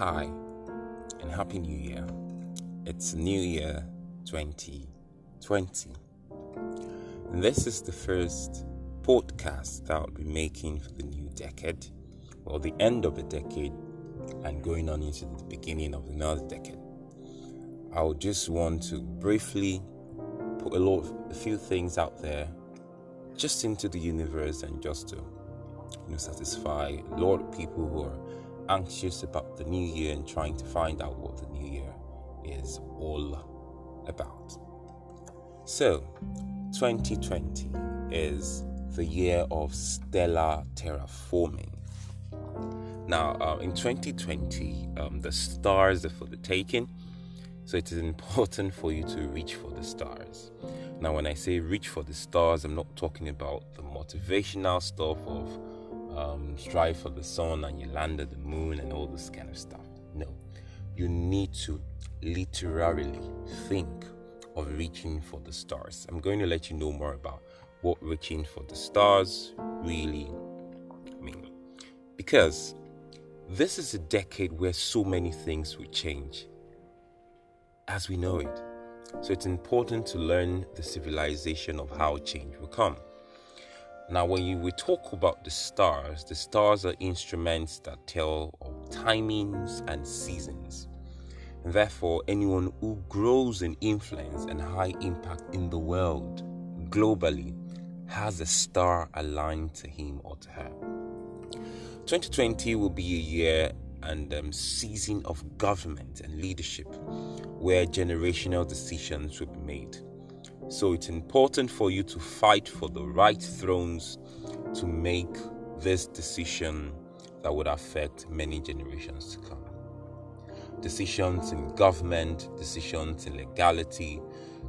Hi, and Happy New Year. It's New Year 2020. And this is the first podcast that I'll be making for the new decade, well, the end of a decade, and going on into the beginning of another decade. I'll just want to briefly put a lot of a few things out there just into the universe and just to you know satisfy a lot of people who are anxious about the new year and trying to find out what the new year is all about. So, 2020 is the year of stellar terraforming. Now, uh, in 2020, um, the stars are for the taking, so it is important for you to reach for the stars. Now, when I say reach for the stars, I'm not talking about the motivational stuff of um, strive for the sun and you land at the moon and all this kind of stuff. No, you need to literally think of reaching for the stars. I'm going to let you know more about what reaching for the stars really mean. Because this is a decade where so many things will change as we know it. So it's important to learn the civilization of how change will come. Now, when you, we talk about the stars, the stars are instruments that tell of timings and seasons. And therefore, anyone who grows in influence and high impact in the world globally has a star aligned to him or to her. 2020 will be a year and um, season of government and leadership where generational decisions will be made. So it's important for you to fight for the right thrones to make this decision that would affect many generations to come. Decisions in government, decisions in legality,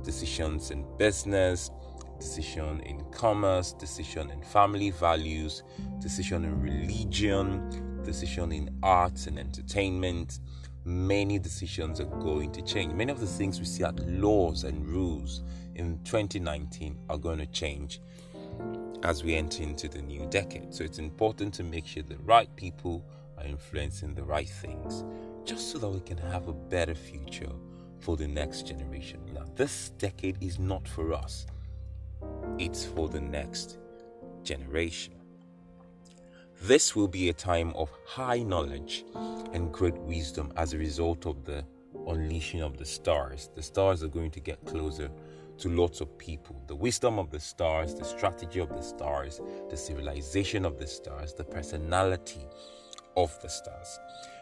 decisions in business, decision in commerce, decision in family values, decision in religion, decision in arts and entertainment, many decisions are going to change. Many of the things we see are laws and rules in 2019 are going to change as we enter into the new decade. So it's important to make sure the right people are influencing the right things just so that we can have a better future for the next generation. Now, this decade is not for us, it's for the next generation. This will be a time of high knowledge and great wisdom as a result of the unleashing of the stars. The stars are going to get closer to lots of people. The wisdom of the stars, the strategy of the stars, the civilization of the stars, the personality of the stars.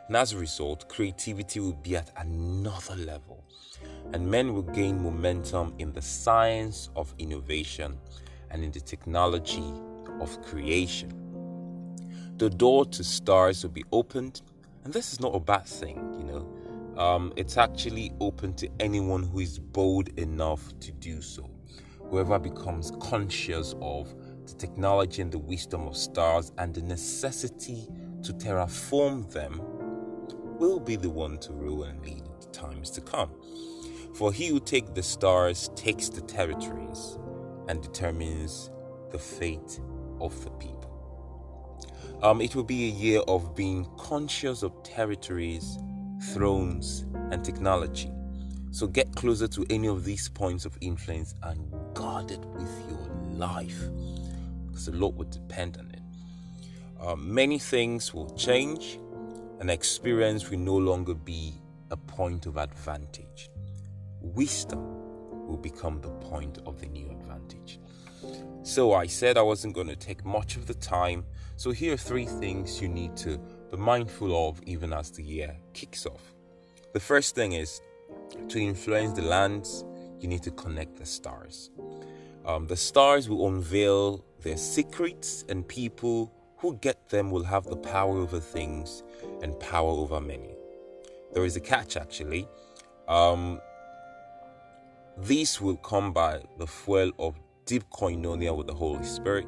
And as a result, creativity will be at another level. And men will gain momentum in the science of innovation and in the technology of creation the door to stars will be opened. And this is not a bad thing, you know. Um, it's actually open to anyone who is bold enough to do so. Whoever becomes conscious of the technology and the wisdom of stars and the necessity to terraform them will be the one to rule and lead in the times to come. For he who takes the stars takes the territories and determines the fate of the people. Um, it will be a year of being conscious of territories, thrones, and technology. So get closer to any of these points of influence and guard it with your life because a lot would depend on it. Um, many things will change, and experience will no longer be a point of advantage. Wisdom will become the point of the new advantage. So I said I wasn't going to take much of the time. So here are three things you need to be mindful of even as the year kicks off. The first thing is to influence the lands, you need to connect the stars. Um, the stars will unveil their secrets, and people who get them will have the power over things and power over many. There is a catch actually. Um, these will come by the fuel of deep koinonia with the Holy Spirit.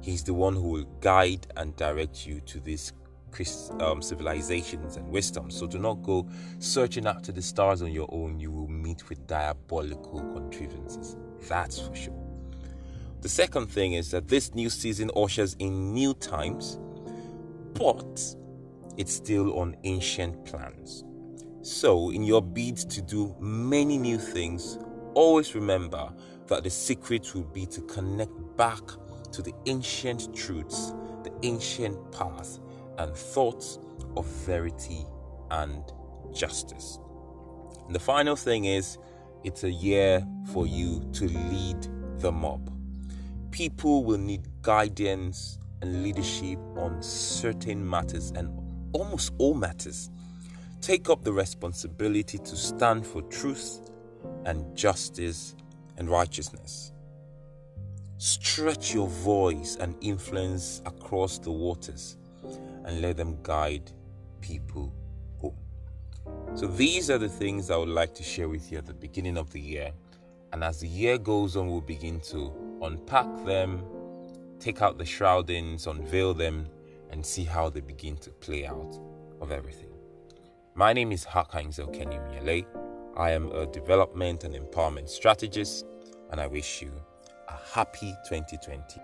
He's the one who will guide and direct you to these um, civilizations and wisdom. So do not go searching after the stars on your own. You will meet with diabolical contrivances. That's for sure. The second thing is that this new season ushers in new times, but it's still on ancient plans. So, in your bid to do many new things, always remember that the secret will be to connect back to the ancient truths, the ancient path, and thoughts of verity and justice. And the final thing is, it's a year for you to lead the mob. People will need guidance and leadership on certain matters and almost all matters. Take up the responsibility to stand for truth and justice and righteousness. Stretch your voice and influence across the waters and let them guide people home. So, these are the things I would like to share with you at the beginning of the year. And as the year goes on, we'll begin to unpack them, take out the shroudings, unveil them, and see how they begin to play out of everything. My name is Hakainzel Kenny Miele. I am a development and empowerment strategist, and I wish you a happy 2020.